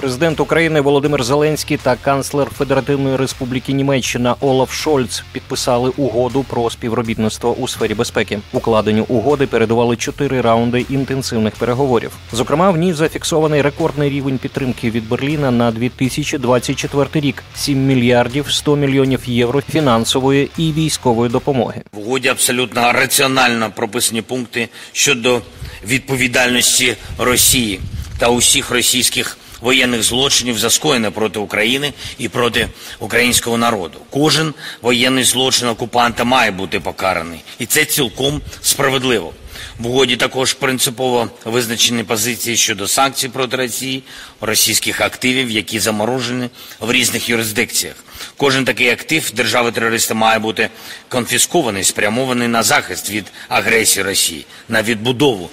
Президент України Володимир Зеленський та канцлер Федеративної Республіки Німеччина Олаф Шольц підписали угоду про співробітництво у сфері безпеки. Укладенню угоди передували чотири раунди інтенсивних переговорів. Зокрема, в ній зафіксований рекордний рівень підтримки від Берліна на 2024 рік 7 мільярдів 100 мільйонів євро фінансової і військової допомоги. В угоді абсолютно раціонально прописані пункти щодо відповідальності Росії та усіх російських воєнних злочинів за скоєне проти України і проти українського народу. Кожен воєнний злочин окупанта має бути покараний, і це цілком справедливо. В угоді також принципово визначені позиції щодо санкцій проти Росії, російських активів, які заморожені в різних юрисдикціях. Кожен такий актив держави-терориста має бути конфіскований, спрямований на захист від агресії Росії, на відбудову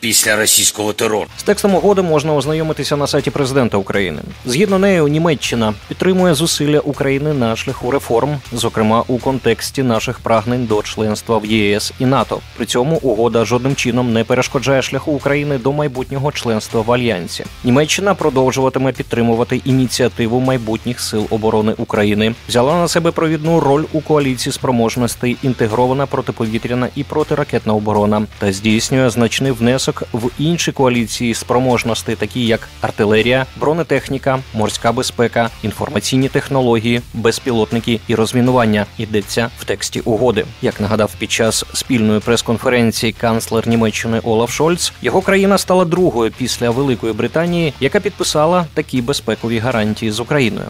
після російського терору. З текстом угоди можна ознайомитися на сайті президента України. Згідно нею, Німеччина підтримує зусилля України на шляху реформ, зокрема у контексті наших прагнень до членства в ЄС і НАТО. При цьому угода жодним чином не перешкоджає шляху України до майбутнього членства в альянсі. Німеччина продовжуватиме підтримувати ініціативу майбутніх сил оборони України, взяла на себе провідну роль у коаліції спроможностей інтегрована протиповітряна і протиракетна оборона та здійснює значний внесок внесок в інші коаліції спроможності, такі як артилерія, бронетехніка, морська безпека, інформаційні технології, безпілотники і розмінування. Йдеться в тексті угоди. Як нагадав під час спільної прес-конференції канцлер Німеччини Олаф Шольц, його країна стала другою після Великої Британії, яка підписала такі безпекові гарантії з Україною.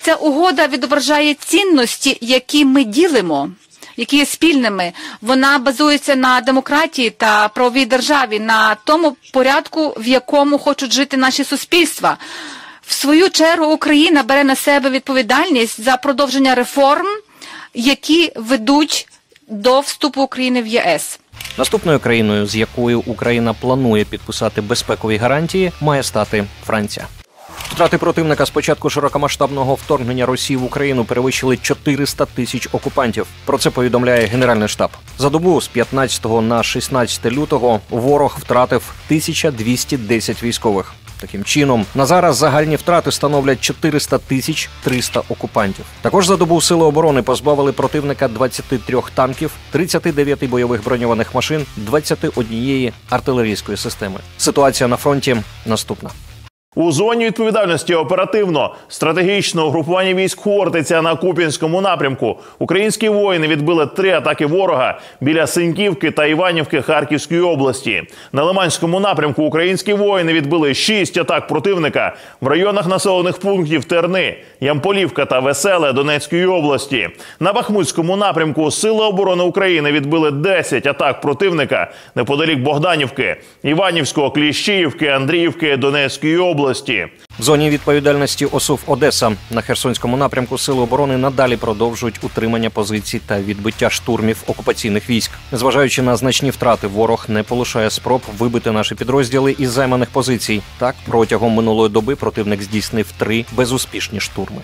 Ця угода відображає цінності, які ми ділимо які є спільними. Вона базується на демократії та правовій державі, на тому порядку, в якому хочуть жити наші суспільства. В свою чергу Україна бере на себе відповідальність за продовження реформ, які ведуть до вступу України в ЄС. Наступною країною, з якою Україна планує підписати безпекові гарантії, має стати Франція. Втрати противника з початку широкомасштабного вторгнення Росії в Україну перевищили 400 тисяч окупантів. Про це повідомляє Генеральний штаб. За добу з 15 на 16 лютого ворог втратив 1210 військових. Таким чином, на зараз загальні втрати становлять 400 тисяч 300 окупантів. Також за добу сили оборони позбавили противника 23 танків, 39 бойових броньованих машин, 21 артилерійської системи. Ситуація на фронті наступна. У зоні відповідальності оперативно стратегічне угрупування військ Хортиця на Куп'янському напрямку. Українські воїни відбили три атаки ворога біля Синьківки та Іванівки Харківської області. На Лиманському напрямку українські воїни відбили шість атак противника в районах населених пунктів Терни, Ямполівка та Веселе Донецької області. На Бахмутському напрямку Сили оборони України відбили 10 атак противника неподалік Богданівки, Іванівського, Кліщіївки, Андріївки Донецької області області. В зоні відповідальності ОСУВ Одеса на Херсонському напрямку Сили оборони надалі продовжують утримання позицій та відбиття штурмів окупаційних військ. Незважаючи на значні втрати, ворог не полишає спроб вибити наші підрозділи із займаних позицій. Так протягом минулої доби противник здійснив три безуспішні штурми.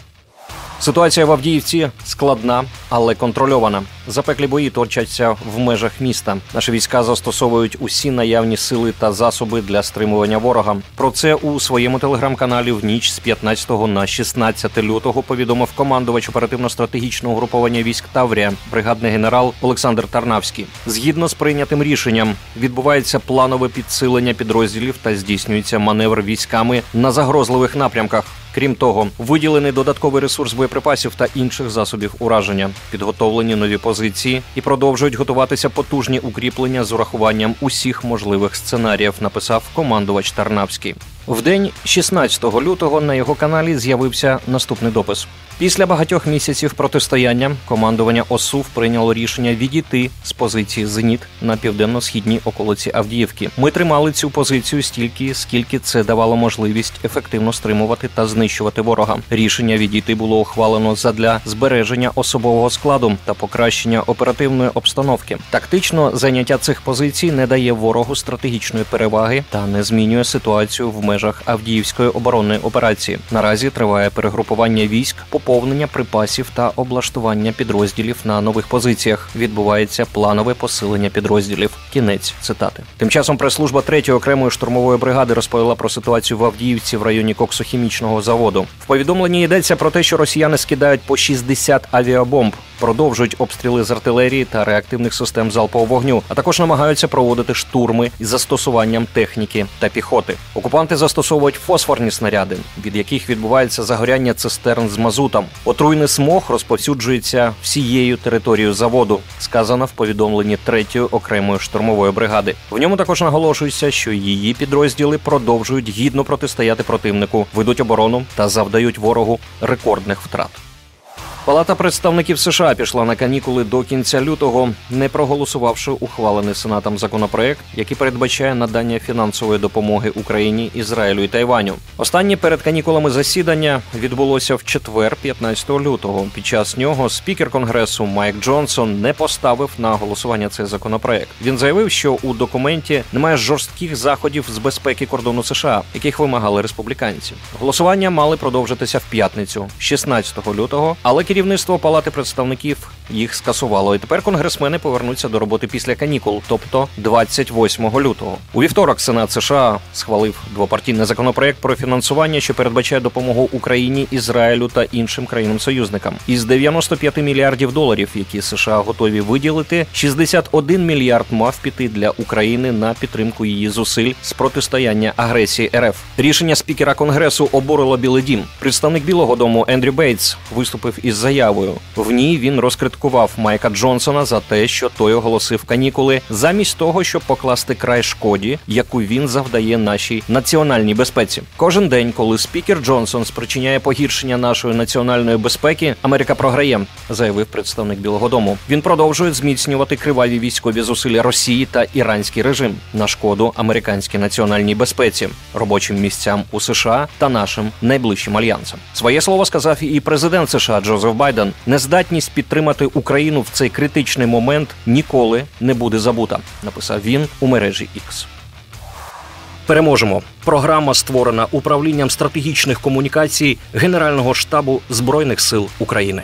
Ситуація в Авдіївці складна, але контрольована. Запеклі бої точаться в межах міста. Наші війська застосовують усі наявні сили та засоби для стримування ворога. Про це у своєму телеграм-каналі в ніч з 15 на 16 лютого повідомив командувач оперативно-стратегічного угруповання військ Таврія, бригадний генерал Олександр Тарнавський. Згідно з прийнятим рішенням, відбувається планове підсилення підрозділів та здійснюється маневр військами на загрозливих напрямках. Крім того, виділений додатковий ресурс боєприпасів та інших засобів ураження, підготовлені нові позиції і продовжують готуватися потужні укріплення з урахуванням усіх можливих сценаріїв. Написав командувач Тарнавський. В день 16 лютого на його каналі з'явився наступний допис. Після багатьох місяців протистояння командування ОСУВ прийняло рішення відійти з позиції Зеніт на південно-східній околиці Авдіївки. Ми тримали цю позицію стільки, скільки це давало можливість ефективно стримувати та знищувати ворога. Рішення відійти було ухвалено задля збереження особового складу та покращення оперативної обстановки. Тактично заняття цих позицій не дає ворогу стратегічної переваги та не змінює ситуацію в межах Авдіївської оборонної операції. Наразі триває перегрупування військ, поповнення припасів та облаштування підрозділів на нових позиціях. Відбувається планове посилення підрозділів. Кінець цитати. Тим часом прес-служба 3-ї окремої штурмової бригади розповіла про ситуацію в Авдіївці в районі коксохімічного заводу. В повідомленні йдеться про те, що росіяни скидають по 60 авіабомб, продовжують обстріли з артилерії та реактивних систем залпового вогню, а також намагаються проводити штурми із застосуванням техніки та піхоти. Окупанти застосовують фосфорні снаряди, від яких відбувається загоряння цистерн з мазутом. Отруйний смог розповсюджується всією територією заводу, сказано в повідомленні 3-ї окремої штурмової бригади. В ньому також наголошується, що її підрозділи продовжують гідно протистояти противнику, ведуть оборону та завдають ворогу рекордних втрат. Палата представників США пішла на канікули до кінця лютого, не проголосувавши ухвалений сенатом законопроект, який передбачає надання фінансової допомоги Україні, Ізраїлю і Тайваню. Останнє перед канікулами засідання відбулося в четвер, 15 лютого. Під час нього спікер конгресу Майк Джонсон не поставив на голосування цей законопроект. Він заявив, що у документі немає жорстких заходів з безпеки кордону США, яких вимагали республіканці. Голосування мали продовжитися в п'ятницю, 16 лютого, але керівництво палати представників їх скасувало. І тепер конгресмени повернуться до роботи після канікул, тобто 28 лютого. У вівторок Сенат США схвалив двопартійний законопроект про фінансування, що передбачає допомогу Україні, Ізраїлю та іншим країнам-союзникам. Із 95 мільярдів доларів, які США готові виділити, 61 мільярд мав піти для України на підтримку її зусиль з протистояння агресії РФ. Рішення спікера конгресу обурило Білий Дім. Представник Білого Дому Ендрю Бейтс виступив із заявою. В ній він розкриткував Майка Джонсона за те, що той оголосив канікули, замість того, щоб покласти край шкоді, яку він завдає нашій національній безпеці. Кожен день, коли спікер Джонсон спричиняє погіршення нашої національної безпеки, Америка програє, заявив представник Білого Дому. Він продовжує зміцнювати криваві військові зусилля Росії та іранський режим на шкоду американській національній безпеці, робочим місцям у США та нашим найближчим альянсам. Своє слово сказав і президент США Джозеф Байден. Нездатність підтримати Україну в цей критичний момент ніколи не буде забута. Написав він у мережі X. Переможемо. Програма створена управлінням стратегічних комунікацій Генерального штабу збройних сил України.